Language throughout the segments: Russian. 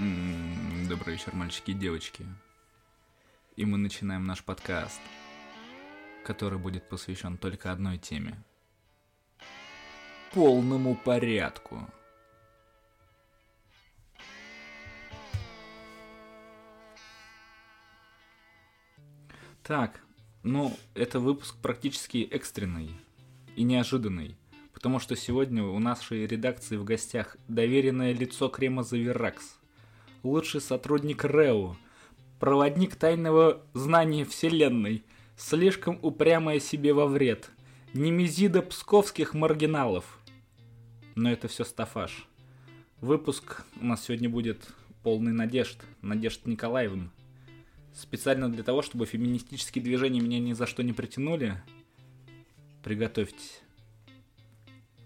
М, Добрый вечер, мальчики и девочки. И мы начинаем наш подкаст, который будет посвящен только одной теме. Полному порядку. Так, ну, это выпуск практически экстренный и неожиданный, потому что сегодня у нашей редакции в гостях доверенное лицо крема Заверакс, лучший сотрудник РЭУ, проводник тайного знания Вселенной, слишком упрямая себе во вред, немезида псковских маргиналов. Но это все стафаж. Выпуск у нас сегодня будет полный надежд, Надежд Николаевна. Специально для того, чтобы феминистические движения меня ни за что не притянули, приготовьтесь.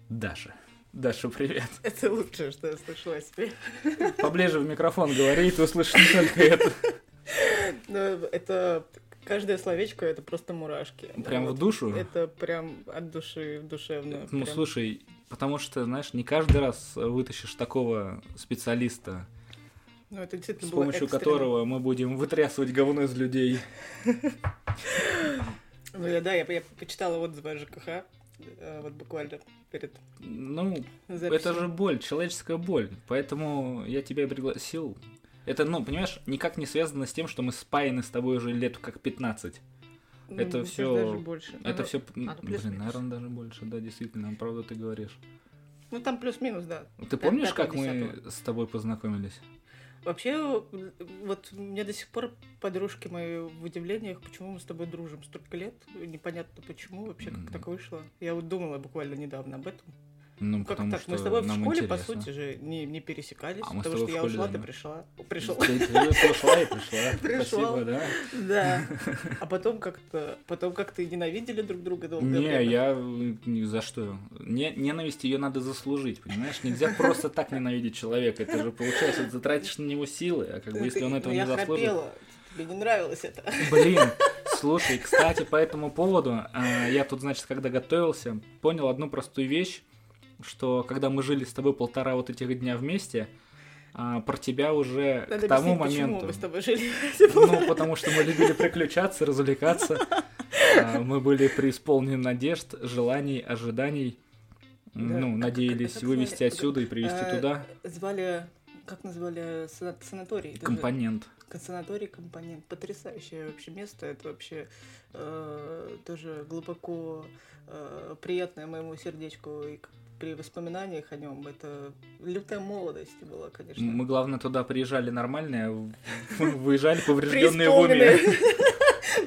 Даша. Даша, привет. Это лучшее, что я слышала о себе. Поближе в микрофон говори, и ты услышишь не только это. Но это каждое словечко это просто мурашки. Прям Вот. в душу? Это прям от души душевно. Ну, Прям. слушай, потому что, знаешь, не каждый раз вытащишь такого специалиста, Ну, это действительно с помощью экстренно. которого мы будем вытрясывать говно из людей. Ну, я, да, я, я почитала отзывы о ЖКХ, вот буквально перед Ну, записью. это же боль, человеческая боль. Поэтому я тебя и пригласил. Это, ну, понимаешь, никак не связано с тем, что мы спаяны с тобой уже лет как 15. Ну, это всё- даже больше. Это все, блин, наверное, даже больше, да, действительно, правда ты говоришь. Ну, там плюс-минус, да. Ты помнишь, как мы с тобой познакомились? Вообще, вот у меня до сих пор подружки мои в удивлениях, почему мы с тобой дружим столько лет. Непонятно почему, вообще как Мгм. так вышло. Я вот думала буквально недавно об этом. Ну, Как потому так? что Мы с тобой в школе, по интересно. сути же, не, не пересекались, А потому что я ушла, ты пришла. Пришел. Ты, пришла и пришла. Спасибо, да. Да. А потом как-то потом как-то ненавидели друг друга долгое Не, я ни за что. Не, ненависть ее надо заслужить, понимаешь? Нельзя просто так ненавидеть человека. Это же получается, ты затратишь на него силы, а как бы если он этого не заслужит. храпела. Тебе не нравилось это? Блин, слушай, кстати, по этому поводу, а, я тут, значит, когда готовился, понял одну простую вещь, что когда мы жили с тобой полтора вот этих дня вместе, а, про тебя уже Надо к тому объяснить, почему моменту... мы с тобой жили. Ну, потому что мы любили приключаться, развлекаться. А, Мы были преисполнены надежд, желаний, ожиданий. Да, Ну, как- надеялись как вывести звали? отсюда и привезти Э, туда Звали, как назвали сана- санаторий? Компонент. Санаторий компонент. Потрясающее вообще место. Это вообще э, тоже глубоко э, приятное моему сердечку. И при воспоминаниях о нем это лютая молодость была, конечно. Мы, главное, туда приезжали нормальные, выезжали поврежденные в уме.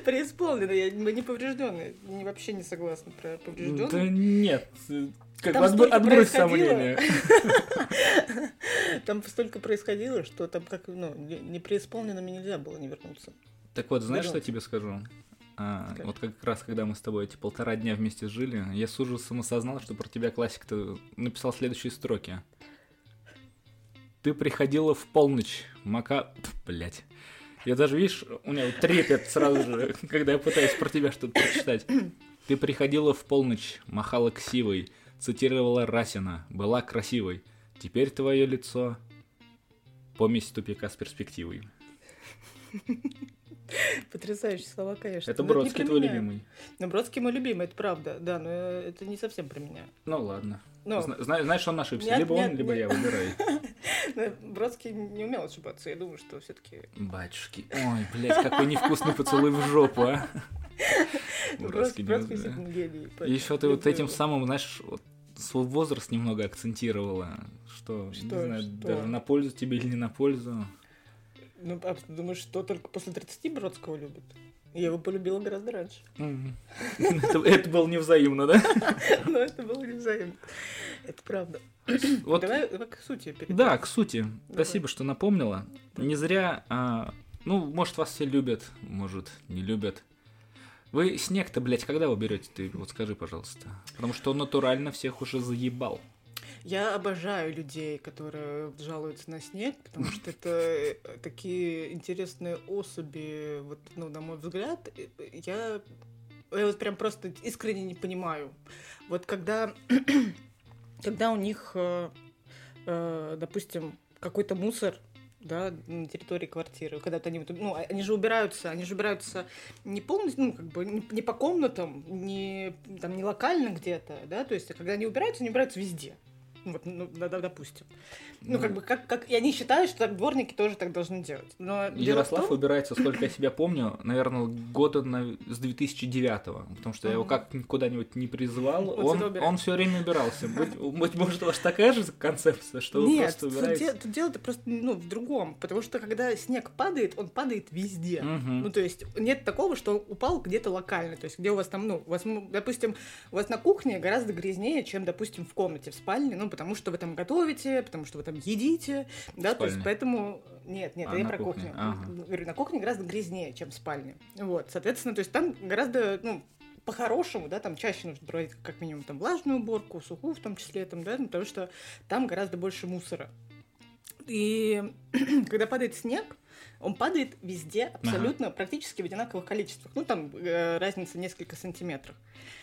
Преисполненные. Мы не поврежденные. Вообще не согласна про Да поврежденные. нет, э, как Там столько отбрось сомнения. Там столько происходило, что там как, ну, не не преисполненными нельзя было не вернуться. Так вот, знаешь, что я тебе скажу? А, Скажи. вот как раз, когда мы с тобой эти полтора дня вместе жили, я с ужасом осознал, что про тебя классик-то написал следующие строки. Ты приходила в полночь, мака... Блять. Я даже, видишь, у меня вот трепет сразу же, когда я пытаюсь про тебя что-то прочитать. Ты приходила в полночь, махала ксивой, цитировала Расина, была красивой. Теперь твое лицо помесь тупика с перспективой. Потрясающие слова, конечно. Это Но Бродский твой меня. любимый. Ну, Бродский мой любимый, это правда, да, но это не совсем про меня. Ну ладно. Но Зна- зна- знаешь, он ошибся. Нет, либо он, нет, либо нет. я, выбирай. но Бродский не умел ошибаться, я думаю, что все-таки Батюшки. Ой, блядь, какой невкусный поцелуй в жопу, а. Бродский Бродский, гений. И еще ты вот этим самым, знаешь, свой возраст немного акцентировала. Что, не знаю, что? даже на пользу тебе или не на пользу. Ну, а ты думаешь, что только после 30 Бродского любит? Я его полюбила гораздо раньше. Это было невзаимно, да? Но это было не взаимно. Это правда. Вот, Давай, давай к сути перейдем. да, к сути. Давай. Спасибо, что напомнила. Не зря, а, ну, может, вас все любят, может, не любят. Вы снег-то, блядь, когда вы берете? Ты вот скажи, пожалуйста. Потому что он натурально всех уже заебал. Я обожаю людей, которые жалуются на снег, потому что это такие интересные особи, вот, ну, на мой взгляд, я, я вот прям просто искренне не понимаю. Вот когда, когда у них, э, э, допустим, какой-то мусор да, на территории квартиры, когда они, ну, они же убираются, они же убираются не полностью, ну, как бы, не, не по комнатам, не, там, не локально где-то, да, то есть, когда они убираются, они убираются везде. Вот, ну, да, допустим. Ну, Ну, как бы, как, как... И они считают, что так дворники тоже так должны делать. Но Ярослав том- убирается, сколько я себя помню, наверное, года на- с 2009 потому что я его как куда-нибудь не призывал, Он он, все время убирался. Быть, быть может, у вас такая же концепция, что вы Нет, просто тут, убираетесь? де- тут дело-то просто ну, в другом. Потому что когда снег падает, он падает везде. Ну, то есть нет такого, что упал где-то локально. То есть где у вас там, ну, у вас, допустим, у вас на кухне гораздо грязнее, чем, допустим, в комнате, в спальне. Ну, потому что вы там готовите, потому что вы там едите. Да, то есть поэтому... Нет, нет, А, я про кухне, кухню. ага. Говорю, на кухне гораздо грязнее, чем в спальне. Вот, соответственно, то есть там гораздо, ну, по-хорошему, да, там чаще нужно проводить как минимум там влажную уборку, сухую в том числе, там, да, потому что там гораздо больше мусора. И когда падает снег, он падает везде абсолютно, практически в одинаковых количествах. Ну, там э, разница несколько сантиметров.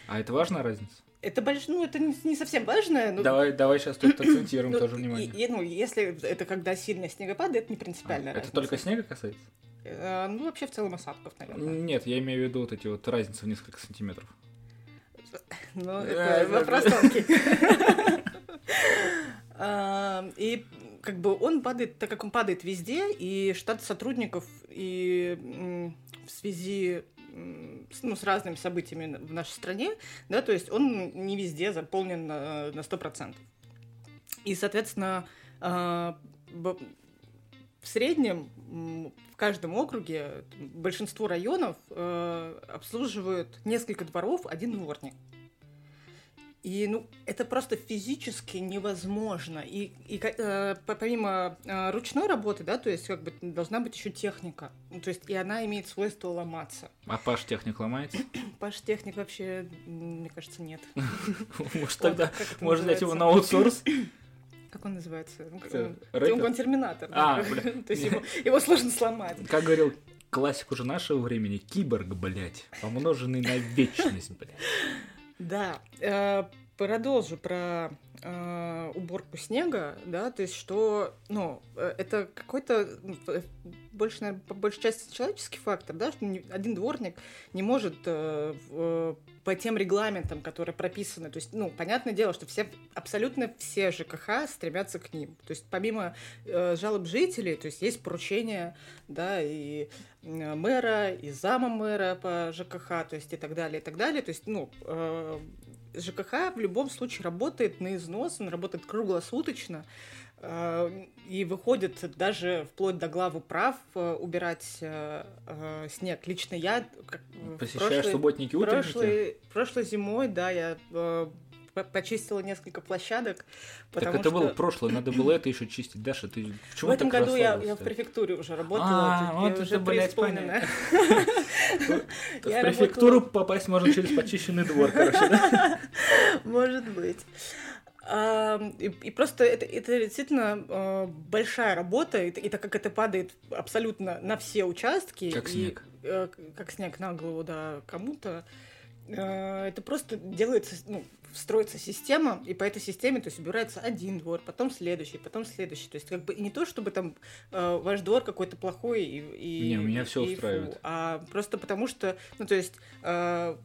А это важная разница? Это больш... ну, это не, не совсем важно. но- Давай, давай сейчас тут акцентируем ну, тоже и- внимание. и, ну, если это когда сильно снегопад, это не принципиальная это разница. только снега касается? Э, ну, вообще в целом осадков, наверное. Нет, я имею в виду вот эти вот разницы в несколько сантиметров. Ну, Э, это да, вопрос да. тонкий. А, И как бы он падает, так как он падает везде, и штат сотрудников и в связи ну, с разными событиями в нашей стране, да, то есть он не везде заполнен на, на 100%. И, соответственно, б- в среднем в каждом округе большинство районов э, обслуживают несколько дворов, один дворник. И, ну, это просто физически невозможно. И, и э, по- помимо э, ручной работы, да, то есть как бы должна быть еще техника. Ну, то есть и она имеет свойство ломаться. А Паш техник ломается? Паш техник вообще, мне кажется, нет. Может тогда, может взять его на аутсорс? Как он называется? Ну, Кто? он-? Он терминатор. А, да. бля. То есть его, его сложно сломать. Как говорил классик уже нашего времени, киборг, блядь, помноженный на вечность, блядь. Да, э, продолжу про э, уборку снега, да, то есть что, ну, э, это какой-то э, больше, наверное, по большей части человеческий фактор, да, что один дворник не может э, э, по тем регламентам, которые прописаны, то есть, ну, понятное дело, что все, абсолютно все ЖКХ стремятся к ним, то есть помимо э, жалоб жителей, то есть есть поручения, да, и мэра, и зама мэра по ЖКХ, то есть и так далее, и так далее. То есть, ну, э, ЖКХ в любом случае работает на износ, он работает круглосуточно, э, и выходит даже вплоть до главы прав э, убирать э, снег. Лично я Посещаешь прошлый- субботники, утренники? прошлой, прошлой зимой, да, я почистила несколько площадок, Так потому это что... было прошлое, надо было это еще чистить. Даша, ты почему в этом так году я, я в префектуре уже работала, А, вот уже блядь, преисполненная. В префектуру попасть можно через почищенный двор, короче? Может быть. А, И, и просто это, это действительно э, большая работа, и, и так как это падает абсолютно на все участки, Как и, снег. э, как снег на голову, да, кому-то, э, это просто делается, ну, строится система, и по этой системе, то есть убирается один двор, потом следующий, потом следующий, то есть как бы не то, чтобы там э, ваш двор какой-то плохой и, и Не, меня всё и фу, а просто потому что, ну то есть э,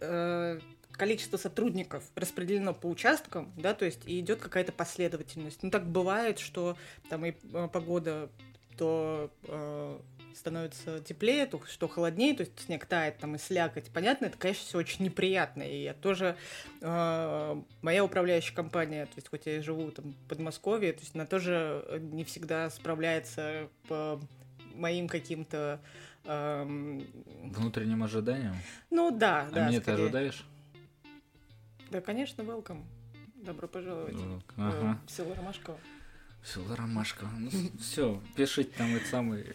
э, количество сотрудников распределено по участкам, да, то есть и идет какая-то последовательность. Ну так бывает, что там и э, погода то э, становится теплее, то что холоднее, то есть снег тает, там и слякоть. Понятно, это, конечно, все очень неприятно. И я тоже, э, моя управляющая компания, то есть хоть я и живу там в Подмосковье, то есть она тоже э, не всегда справляется по моим каким-то эм, Внутренним ожиданием. ну да, А да. меня ты скорее. ожидаешь? Да, конечно, welcome. Добро пожаловать Ну, э, Ага. в село Ромашково. Все, Ромашка. Ну, все, пишите там этот самый а-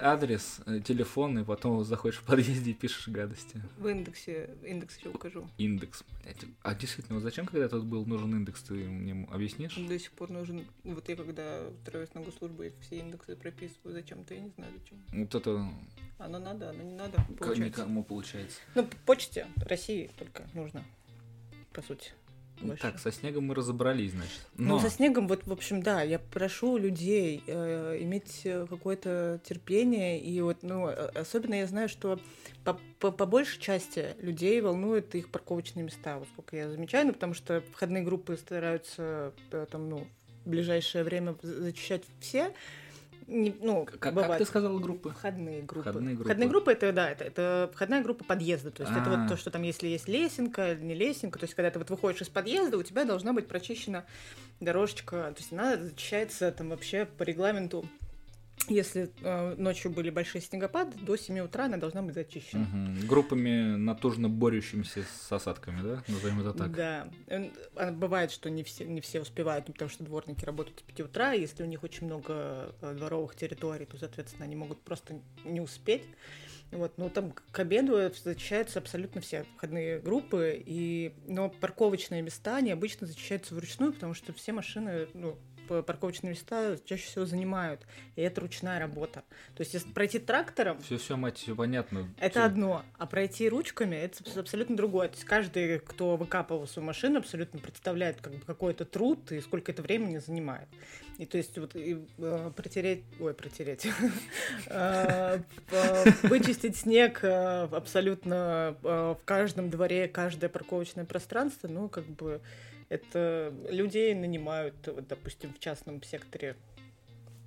адрес, э, телефон, и потом заходишь в подъезде и пишешь гадости. В индексе, индекс еще укажу. Индекс, блядь. А действительно, вот зачем, когда тут был нужен индекс, ты мне объяснишь? До сих пор нужен... Вот я когда устроилась на госслужбу, и все индексы прописываю зачем-то, я не знаю зачем. Вот это Оно надо, оно не надо, получается. никому получается. Ну, по почте России только нужно, по сути. Больше. Так, со снегом мы разобрались, значит. Ну, Но со снегом, вот, в общем, да, я прошу людей э, иметь э, какое-то терпение, и вот, ну, э, особенно я знаю, что по, по, по большей части людей волнуют их парковочные места, вот сколько я замечаю, ну, потому что входные группы стараются, э, там, ну, в ближайшее время за- зачищать все, Не- ну, как, как ты сказала группы? Входные группы. Входные группы. Входные группы это да, это, это входная группа подъезда. То есть это А. вот то, что там, если есть лесенка, не лесенка, то есть когда ты вот выходишь из подъезда, у тебя должна быть прочищена дорожечка. То есть она зачищается там вообще по регламенту. Если э, ночью были большие снегопады, до 7 утра она должна быть зачищена. Мгм. Группами натужно борющимися с осадками, да? Назовем это так. Да. А Бывает, что не все, не все успевают, ну, потому что дворники работают с 5 утра, и если у них очень много э, дворовых территорий, то, соответственно, они могут просто не успеть. Вот, но там к обеду зачищаются абсолютно все входные группы, и, но парковочные места, они обычно зачищаются вручную, потому что все машины, ну, парковочные места чаще всего занимают, и это ручная работа. То есть, если пройти трактором, Все, все, мать, все понятно. это Всё. одно, а пройти ручками это абс- абсолютно другое. То есть каждый, кто выкапывал свою машину, абсолютно представляет как бы какой-то труд и сколько это времени занимает. И то есть вот и, э, протереть, ой, протереть, э, вычистить снег э, абсолютно э, в каждом дворе, каждое парковочное пространство, ну как бы это людей нанимают, вот, допустим, в частном секторе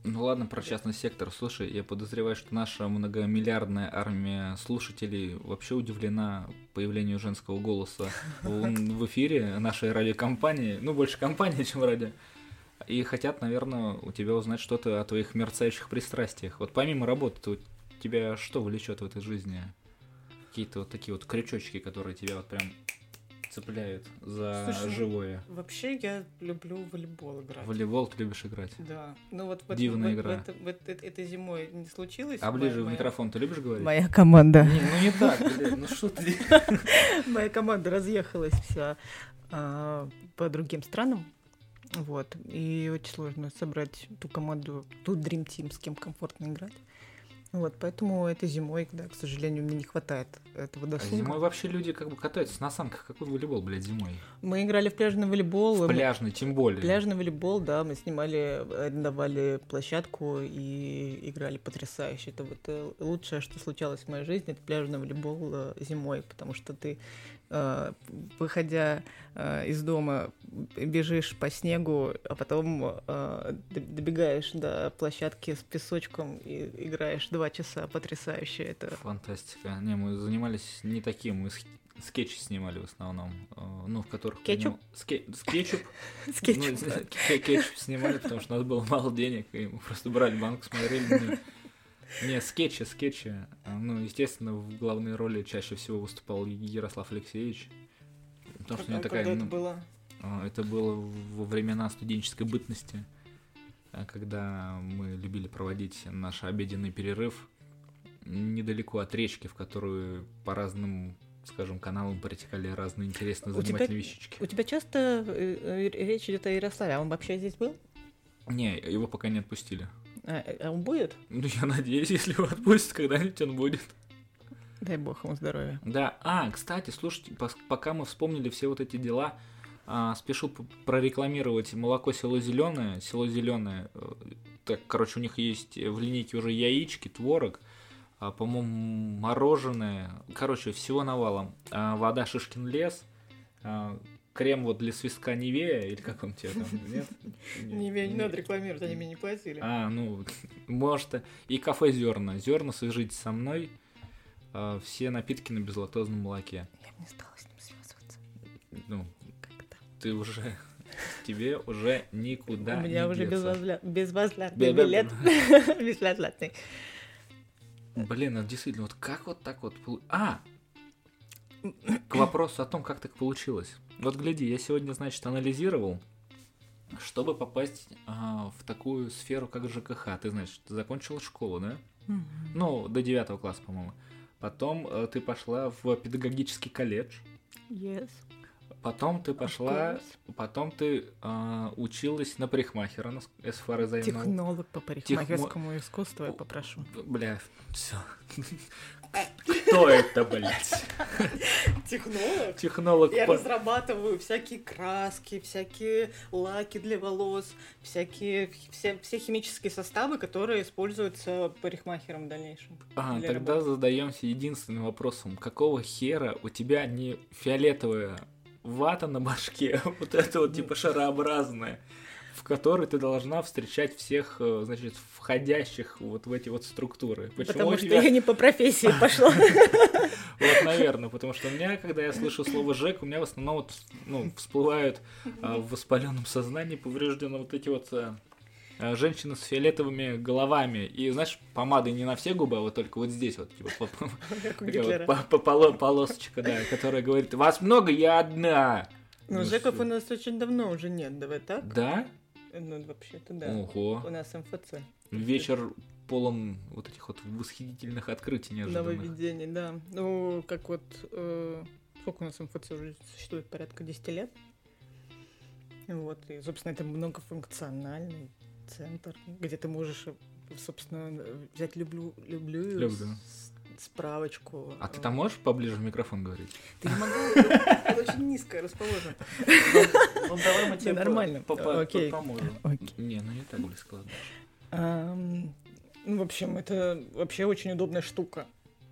Ну ладно, про частный сектор. Слушай, я подозреваю, что наша многомиллиардная армия слушателей вообще удивлена появлению женского голоса в, эфире нашей радиокомпании. Ну, больше компании, чем радио. И хотят, наверное, у тебя узнать что-то о твоих мерцающих пристрастиях. Вот помимо работы, то тебя что влечет в этой жизни? Какие-то вот такие вот крючочки, которые тебя вот прям цепляют за Слушай, ну, живое. Вообще я люблю в волейбол играть. В волейбол ты любишь играть. Да. Ну вот, вот Дивная вот- игра. вот это- вот это- этой зимой не случилось. А ближе Моя- в микрофон ты любишь говорить? Моя команда. Не, ну не так, блядь, ну что ты? Моя команда разъехалась вся а, по другим странам. Вот. И очень сложно собрать ту команду, ту Dream Team, с кем комфортно играть. Вот, поэтому этой зимой, да, к сожалению, мне не хватает этого А досуга. зимой вообще люди как бы катаются на санках. Какой волейбол, блядь, зимой? Мы играли в пляжный волейбол. В пляжный, тем более. Пляжный волейбол, да, мы снимали, арендовали площадку и играли потрясающе. Это вот э, лучшее, что случалось в моей жизни, это пляжный волейбол э, зимой, потому что ты, выходя э, из дома, бежишь по снегу, а потом э, добегаешь до площадки с песочком и играешь два часа потрясающе. Это Фантастика. Не, мы занимались не таким, мы ск- скетчи снимали в основном. э, Ну, в которых... Кетчуп? ске- Скетчуп. скетч. Ну, ке- кетчуп снимали, потому что у нас было мало денег, и мы просто брали банку, смотрели. Не, скетчи, скетчи. А, Ну, естественно, в главной роли чаще всего выступал Ярослав Алексеевич. Потому что у него такая... когда это ну, было? А, Это было во времена студенческой бытности, а, когда мы любили проводить наш обеденный перерыв недалеко от речки, в которую по разным, скажем, каналам протекали разные интересные У тебя- занимательные вещички. У тебя часто э, э, речь идет о Ярославе, а он вообще здесь был? Не, его пока не отпустили. А, а он будет? Ну, я надеюсь, если его отпустят, когда-нибудь он будет. Дай бог ему здоровья. Да, а, кстати, слушайте, пока мы вспомнили все вот эти дела, а, спешу прорекламировать молоко село зеленое. Село зеленое, так, короче, у них есть в линейке уже яички, творог, а, по-моему, мороженое, короче, всего навалом. А, вода Шишкин лес, а, крем вот для свистка Невея, или как он тебе там, нет? Не, не, не надо рекламировать, они мне не платили. А, ну, может, и кафе Зерна. Зерна, свяжитесь со мной. А, Все напитки на безлактозном молоке. Я бы не стала с ним связываться. Ну, Как-то. ты уже, тебе уже никуда У меня не уже безвозвратный билет. Безвозвратный. Блин, это действительно, вот как вот так вот... А! К вопросу о том, как так получилось. Вот гляди, я сегодня, значит, анализировал, чтобы попасть а, в такую сферу, как ЖКХ. Ты, значит, закончила школу, да? Ну, до девятого класса, по-моему. Потом э, ты пошла в педагогический колледж. Yes. Потом ты пошла, потом ты а, училась на парикмахера, на as far as I know. Технолог по парикмахерскому искусству я попрошу. Бля, все. Кто это, блядь? Технолог? Технолог. Я разрабатываю всякие краски, всякие лаки для волос, всякие все, все химические составы, которые используются парикмахером в дальнейшем. А, тогда работы. задаемся единственным вопросом. Какого хера у тебя не фиолетовая вата на башке, вот это вот типа шарообразная, в которой ты должна встречать всех, э, значит, входящих вот в эти вот структуры? Почему Потому у что тебя- я не по профессии пошла. Вот, наверное, потому что у меня, когда я слышу слово Жек, у меня в основном вот, ну, всплывают а, в воспаленном сознании повреждены вот эти вот а, а, женщины с фиолетовыми головами. И, знаешь, помадой не на все губы, а вот только вот здесь вот, типа, полосочка, да, которая говорит, вас много, я одна. Ну, Ну, Жеков у нас очень давно уже нет, давай так? Да? Ну, вообще-то да. Ого. У нас МФЦ. Вечер полон вот этих вот восхитительных открытий неожиданных. Нововведений, да. Ну, как вот... э, сколько у нас МФЦ уже существует? Порядка 10 лет. Вот, и, собственно, это многофункциональный центр, где ты можешь, собственно, взять люблю, люблю, Люблю. с- справочку. А ты э, там можешь поближе в микрофон говорить? Ты не могу, это очень низко расположено. Ну, давай мы тебе нормально. поможем. Не, ну не так близко. Ну, в общем, это вообще очень удобная штука.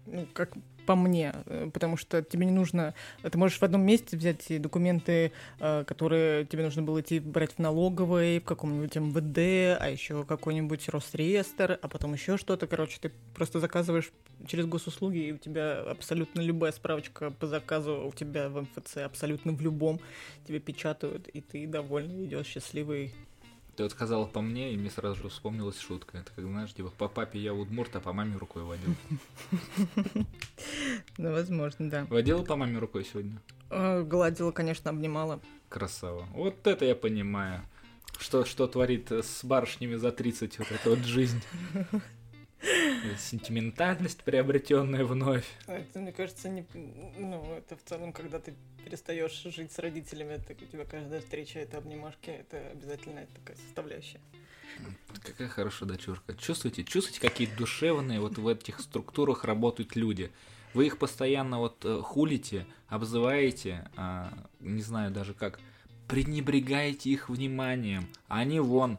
Ну, как по мне, э, потому что тебе не нужно... Ты можешь в одном месте взять документы, э, которые тебе нужно было идти брать в налоговой, в каком-нибудь МВД, а еще какой-нибудь Росреестр, а потом еще что-то. Короче, ты просто заказываешь через госуслуги, и у тебя абсолютно любая справочка по заказу у тебя в МФЦ, абсолютно в любом тебе печатают, и ты довольно идешь счастливый Ты вот сказала по мне, и мне сразу же вспомнилась шутка. Это как, знаешь, типа, по папе я удмурт, а по маме рукой водил. Ну, возможно, да. Водила по маме рукой сегодня? Э, Гладила, конечно, обнимала. Красава. Вот это я понимаю. Что, что творит с барышнями за 30 вот эта вот жизнь. Э, Сентиментальность, приобретенная вновь. Это, мне кажется, не... Ну, это в целом, когда ты перестаешь жить с родителями, так у тебя каждая встреча это обнимашки, это обязательная такая составляющая. Какая хорошая дочурка. Чувствуете, чувствуете, какие душевные вот в этих структурах работают люди. Вы их постоянно вот э, хулите, обзываете, а, не знаю даже как, пренебрегаете их вниманием. А они вон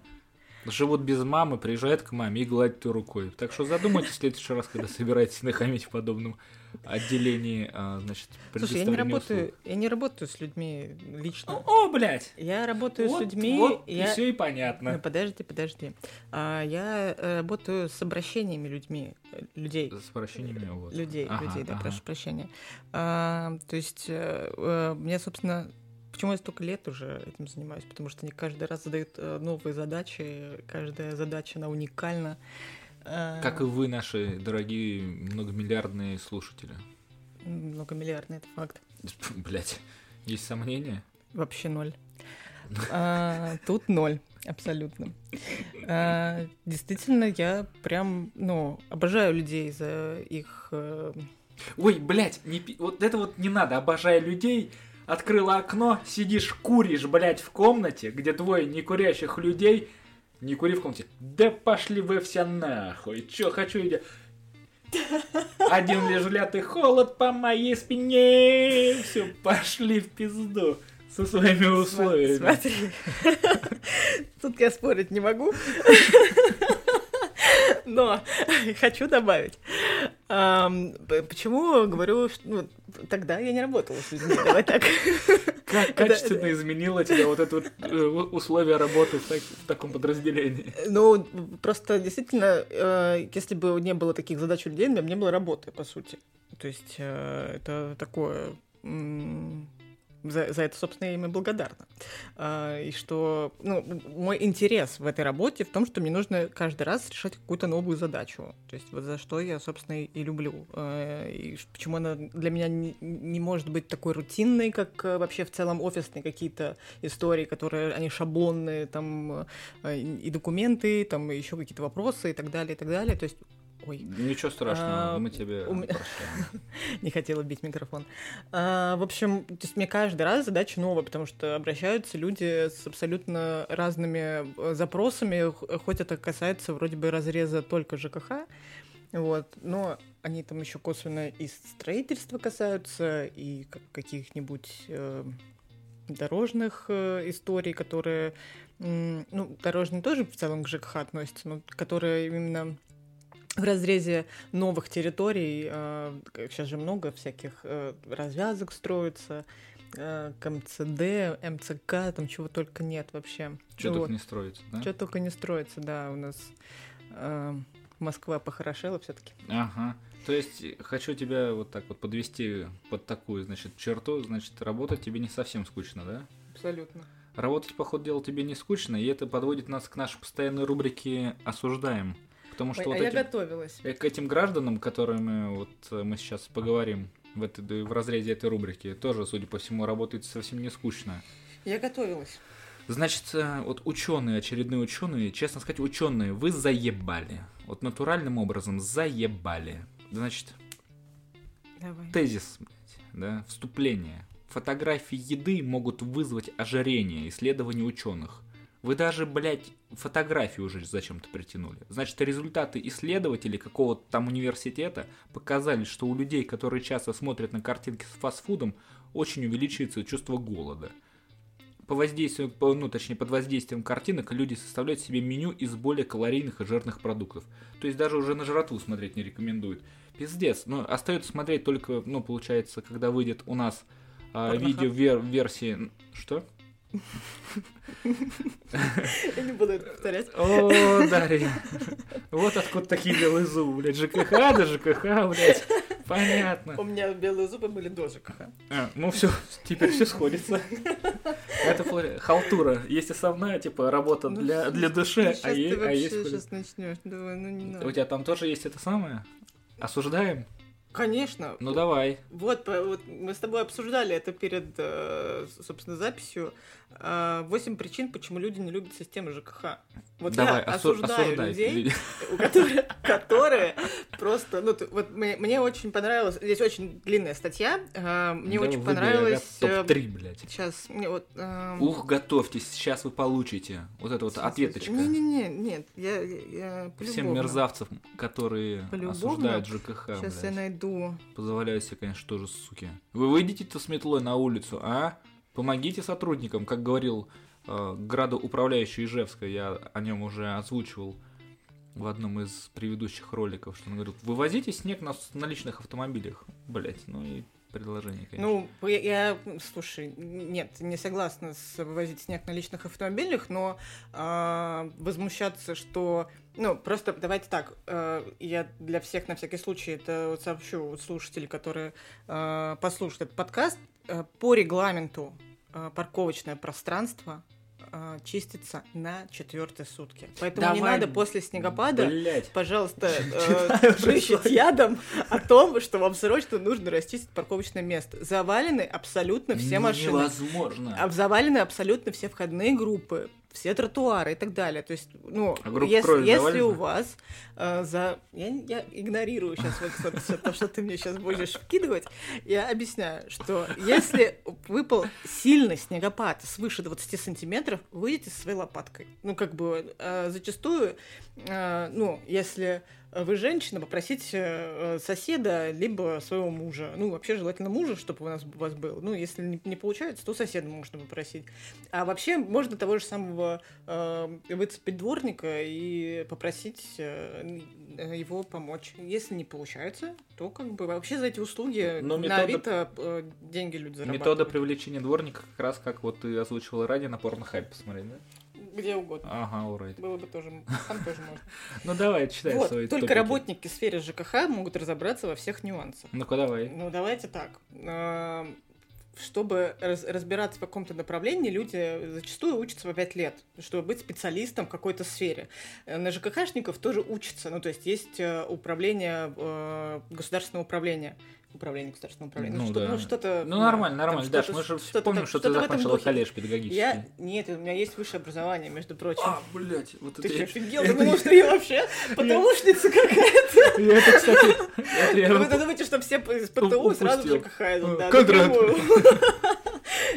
живут без мамы, приезжают к маме и гладят ее рукой. Так что задумайтесь в следующий раз, когда собираетесь нахамить в подобном отделении, а, значит, Слушай, я не работаю, услуг. я не работаю с людьми лично. О, блядь! Я работаю Вот, с людьми. вот я... и все и Ну, понятно. подожди, подожди. А, я э, работаю с обращениями людьми, людей. С прощениями, вот. Людей, Ага, людей, да, ага. прошу прощения. А, то есть, э, мне, собственно, почему я столько лет уже этим занимаюсь? Потому что они каждый раз задают э, новые задачи, каждая задача, она уникальна. А, Как и вы, наши дорогие многомиллиардные слушатели. Многомиллиардный, это факт. Блять, есть сомнения? Вообще ноль. А, тут ноль, абсолютно. А, действительно, я прям, ну, обожаю людей за их... э, Ой, блять, не вот это вот не надо, обожаю людей. Открыла окно, сидишь, куришь, блять, в комнате, где двое некурящих людей. Не кури в комнате. Да пошли вы все нахуй. Чё, хочу иди. Один лишь лятый холод по моей спине. Все, пошли в пизду со своими условиями. Смотри. Тут я спорить не могу. Но хочу добавить. Почему говорю, что ну, тогда я не работала с людьми, давай так. Как качественно изменило тебя вот это вот э, условие работы в, так- в таком подразделении? Ну, просто действительно, э, если бы не было таких задач у людей, у меня бы не было работы, по сути. То есть э, это такое... За, за это, собственно, я им и благодарна. А, И что ну, мой интерес в этой работе в том, что мне нужно каждый раз решать какую-то новую задачу. То есть вот за что я, собственно, и люблю. Э, И почему она для меня не, не может быть такой рутинной, как э, вообще в целом офисные какие-то истории, которые, они шаблонные, там, э, и документы, там, еще какие-то вопросы и так далее, и так далее. То есть, ой, Ничего страшного, А, мы тебе у не хотела бить микрофон. А, в общем, то есть мне каждый раз задача новая, потому что обращаются люди с абсолютно разными э, запросами, хоть это касается вроде бы разреза только ЖКХ, Вот. Но они там еще косвенно и строительства касаются, и каких-нибудь э, дорожных э, историй, которые, ну, дорожные тоже в целом к ЖКХ относятся, но которые именно в разрезе новых территорий, э, сейчас же много всяких э, развязок строится, э, к МЦД, МЦК, там чего только нет вообще. Что вот. только не строится, да? Что только не строится, да, у нас э, Москва похорошела все-таки. Ага. То есть хочу тебя вот так вот подвести под такую, значит, черту, значит, работать тебе не совсем скучно, да? Абсолютно. Работать, по ходу дела, тебе не скучно, и это подводит нас к нашей постоянной рубрике «Осуждаем». Потому что Ой, вот а этим, я готовилась. Э, к этим гражданам, которыми вот э, мы сейчас поговорим в, этой, в разрезе этой рубрики, тоже, судя по всему, работает совсем не скучно. Я готовилась. Значит, э, вот ученые, очередные ученые, честно сказать, ученые, вы заебали. Вот натуральным образом заебали. Значит, Давай. тезис, блядь, да, вступление. Фотографии еды могут вызвать ожирение, исследования ученых. Вы даже, блядь, фотографии уже зачем-то притянули. Значит, результаты исследователей какого-то там университета показали, что у людей, которые часто смотрят на картинки с фастфудом, очень увеличивается чувство голода. По воздействию, по, ну, точнее, под воздействием картинок люди составляют себе меню из более калорийных и жирных продуктов. То есть даже уже на жратву смотреть не рекомендуют. Пиздец. Но остается смотреть только, ну, получается, когда выйдет у нас а, видео вер версии... Что? Я не буду это повторять. О, Дарья. Вот откуда такие белые зубы, блядь. ЖКХ да ЖКХ, блядь. Понятно. У меня белые зубы были до ЖКХ. А, ну все, теперь все сходится. Это халтура. Есть основная, типа, работа ну, для, для души, а, есть, а есть... сейчас начнешь. Давай, ну не надо. У тебя там тоже есть это самое? Осуждаем? Конечно. Ну давай. Вот, вот мы с тобой обсуждали это перед, э, собственно, записью. Э, восемь причин, почему люди не любят систему ЖКХ. Вот давай, я осуждаю осуждай. людей, у которых, которые просто, ну, вот мне, мне очень понравилось, здесь очень длинная статья, э, мне да очень понравилось... Топ-3, блядь. Сейчас, мне вот... Э, Ух, готовьтесь, сейчас вы получите вот эту вот ответочка. Не-не-не, нет, я, я Всем мерзавцев, которые осуждают ЖКХ, Сейчас блядь. я найду. Позволяю себе, конечно, тоже, суки. Вы выйдете-то с метлой на улицу, а? Помогите сотрудникам, как говорил э, градоуправляющий Ижевска, я о нем уже озвучивал в одном из предыдущих роликов, что он говорит, вывозите снег на, на личных автомобилях. Блять, ну и предложение, конечно. Ну, я, слушай, нет, не согласна с вывозить снег на личных автомобилях, но э, возмущаться, что, ну, просто давайте так, э, я для всех на всякий случай это вот сообщу слушателей, которые э, послушают этот подкаст, по регламенту э, парковочное пространство э, чистится на четвертые сутки. Поэтому Давай, не надо после снегопада, блядь. пожалуйста, э, брызжить ядом о том, что вам срочно нужно расчистить парковочное место. Завалены абсолютно все машины. Невозможно. Завалены абсолютно все входные группы все тротуары и так далее. То есть, ну, А если, если у вас э, за... Я, я игнорирую сейчас вот, всё то, что ты мне сейчас будешь вкидывать. Я объясняю, что если выпал сильный снегопад свыше 20 сантиметров, выйдите со своей лопаткой. Ну, как бы, э, зачастую, э, ну, если вы женщина, попросите э, соседа, либо своего мужа. Ну, вообще желательно мужа, чтобы у нас у вас был. Ну, если не, не получается, то соседа можно попросить. А вообще можно того же самого э, выцепить дворника и попросить э, его помочь. Если не получается, то как бы вообще за эти услуги Но на метода- Авито э, деньги люди зарабатывают. Метода привлечения дворника как раз как вот ты озвучивала ранее на порнохайп посмотреть, да? Где угодно. Ага, урайт. Было бы тоже, там тоже можно. Ну давай, читай Вот, свои только топики. работники сферы ЖКХ могут разобраться во всех нюансах. Ну-ка давай. Ну, давайте так. Эм, Чтобы раз- разбираться в каком-то направлении, люди зачастую учатся по 5 лет, чтобы быть специалистом в какой-то сфере. Э, На ЖКХшников тоже учатся. Ну, то есть есть э, управление, э, государственное управление. Управление государственного управления. Ну что, да. ну, что-то... Ну да, нормально, там нормально. Даш, мы же что-то помним, так- что ты закончила колледж педагогический. Я... Нет, у меня есть высшее образование, между прочим. А, блядь, вот Ты это что, я... офигел? Думал, что я вообще ПТУшница какая-то? Я это, кстати... это Вы думаете, что все из ПТУ сразу в Упустил. ЖКХ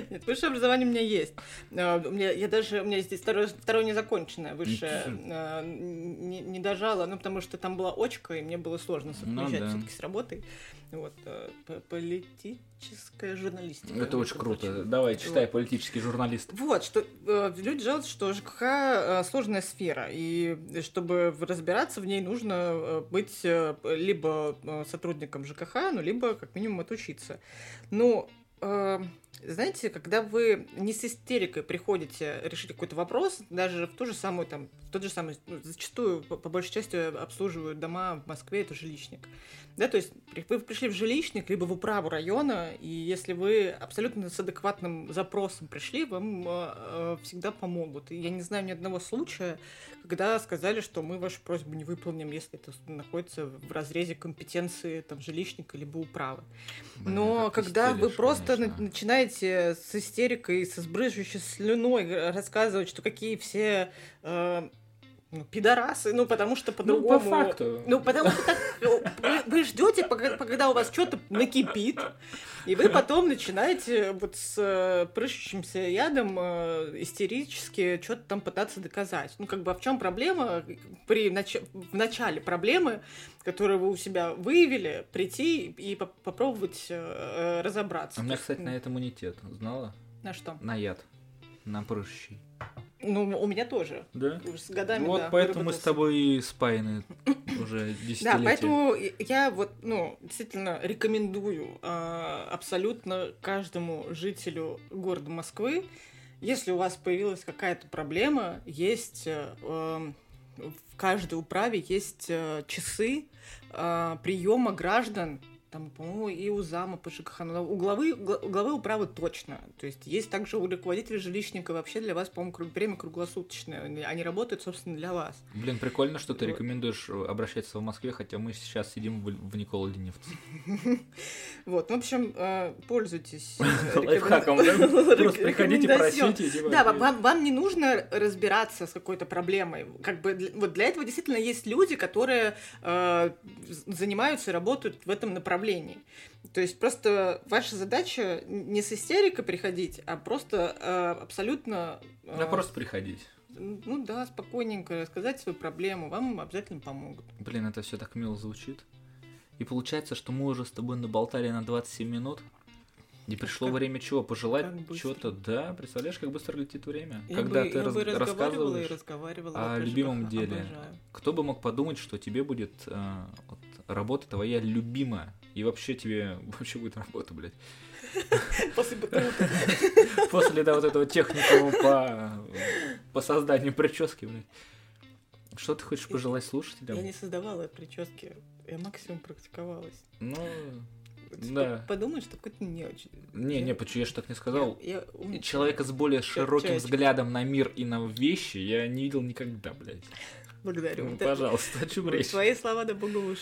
Нет, высшее образование у меня есть. А, у меня, я даже, у меня здесь второе, второе незаконченное высшее а, не, не дожала, ну, потому что там была очка, и мне было сложно совмещать ну, да. все-таки с работой. Вот, э, политическая журналистика. Это очень круто. Прочим. Давай, читай вот. политический журналист. Вот, что э, люди жалуются, что ЖКХ э, сложная сфера, и чтобы разбираться в ней, нужно быть либо сотрудником ЖКХ, ну, либо как минимум отучиться. Ну, знаете, когда вы не с истерикой приходите решить какой-то вопрос, даже в ту же самую, там, в тот же самый, ну, зачастую, по, по большей части обслуживают дома в Москве, это жилищник. Да, то есть вы пришли в жилищник, либо в управу района, и если вы абсолютно с адекватным запросом пришли, вам э, э, всегда помогут. И я не знаю ни одного случая, когда сказали, что мы вашу просьбу не выполним, если это находится в разрезе компетенции там, жилищника либо управы. Но когда вы просто конечно. начинаете с истерикой, со сбрызжущей слюной рассказывать, что какие все э, ну, пидорасы, ну, потому что по-другому... Ну, по факту. Ну, потому что так, вы, вы ждете, когда у вас что-то накипит, и вы потом начинаете вот с э, прыщущимся ядом э, истерически что-то там пытаться доказать. Ну, как бы, а в чем проблема при нач... в начале проблемы, которую вы у себя выявили, прийти и по попробовать э, разобраться? У меня, кстати, на это иммунитет. Знала? На что? На яд. На прыщий. Ну, у меня тоже. Да? С годами, Вот да, поэтому мы с тобой и спаяны уже десятилетия. Да, поэтому я вот, ну, действительно рекомендую э, абсолютно каждому жителю города Москвы, если у вас появилась какая-то проблема, есть э, в каждой управе есть э, часы э, приема граждан там, по-моему, и у зама по ЖКХ, но у главы, у главы управы точно. То есть есть также у руководителя жилищника вообще для вас, по-моему, время круглосуточное. Они работают, собственно, для вас. Блин, прикольно, что ты вот. рекомендуешь э, обращаться в Москве, хотя мы сейчас сидим в, в Никола Ленивце. Вот, в общем, э, пользуйтесь. Э, Лайфхаком? Просто приходите, просите. Да, вам не нужно разбираться с какой-то проблемой. Как бы вот для этого действительно есть люди, которые занимаются и работают в этом направлении направлений. То есть просто ваша задача не с истерикой приходить, а просто э, абсолютно... Э, да просто приходить. Ну да, спокойненько рассказать свою проблему, вам обязательно помогут. Блин, это все так мило звучит. И получается, что мы уже с тобой наболтали на 27 минут. И пришло как, время чего? Пожелать чего-то, да? Представляешь, как быстро летит время? Я Когда бы, ты раз, рассказываешь и рассказываешь о любимом деле. Обожаю. Кто бы мог подумать, что тебе будет э, вот, работа твоя любимая, и вообще тебе вообще будет работа, блядь. После БТУ. После, да, вот этого техникума по, по созданию прически, блядь. Что ты хочешь пожелать слушателям? Я не создавала прически, я максимум практиковалась. Ну, да. Подумай, что какой-то не очень. Не, не, почему я же так не сказал. Я, я Человека с более широким Чаечка. взглядом на мир и на вещи я не видел никогда, блядь. Благодарю. Ну, пожалуйста, о чем речь? Свои слова, да богу уж.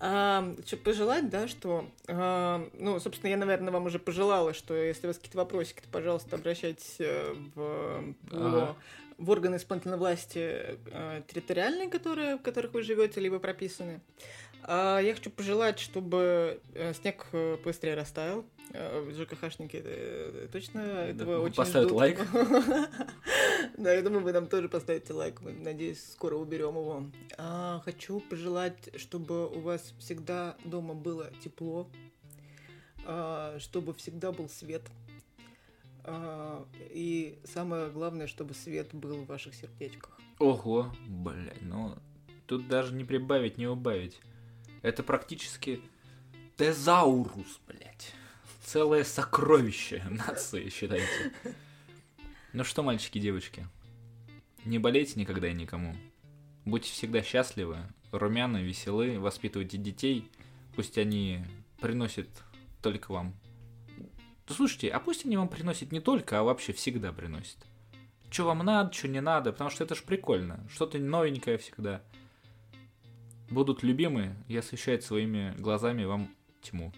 А, что пожелать, да, что... А, ну, собственно, я, наверное, вам уже пожелала, что если у вас какие-то вопросики, то, пожалуйста, обращайтесь э, в, ага. в органы исполнительной власти э, территориальные, которые, в которых вы живете, либо прописаны. А, я хочу пожелать, чтобы э, снег э, быстрее растаял. Э, ЖКХшники точно этого очень Поставят ждут. лайк. Да, я думаю, вы нам тоже поставите лайк. Надеюсь, скоро уберем его. А, хочу пожелать, чтобы у вас всегда дома было тепло, а, чтобы всегда был свет. И самое главное, чтобы свет был в ваших сердечках. Ого, блядь, ну тут даже не прибавить, не убавить. Это практически тезаурус, блядь. Целое сокровище нации, считайте. Ну что, мальчики и девочки, не болейте никогда и никому. Будьте всегда счастливы, румяны, веселы, воспитывайте детей. Пусть они приносят только вам. Слушайте, а пусть они вам приносят не только, а вообще всегда приносят. Что вам надо, что не надо, потому что это ж прикольно. Что-то новенькое всегда будут любимы и освещать своими глазами вам тьму.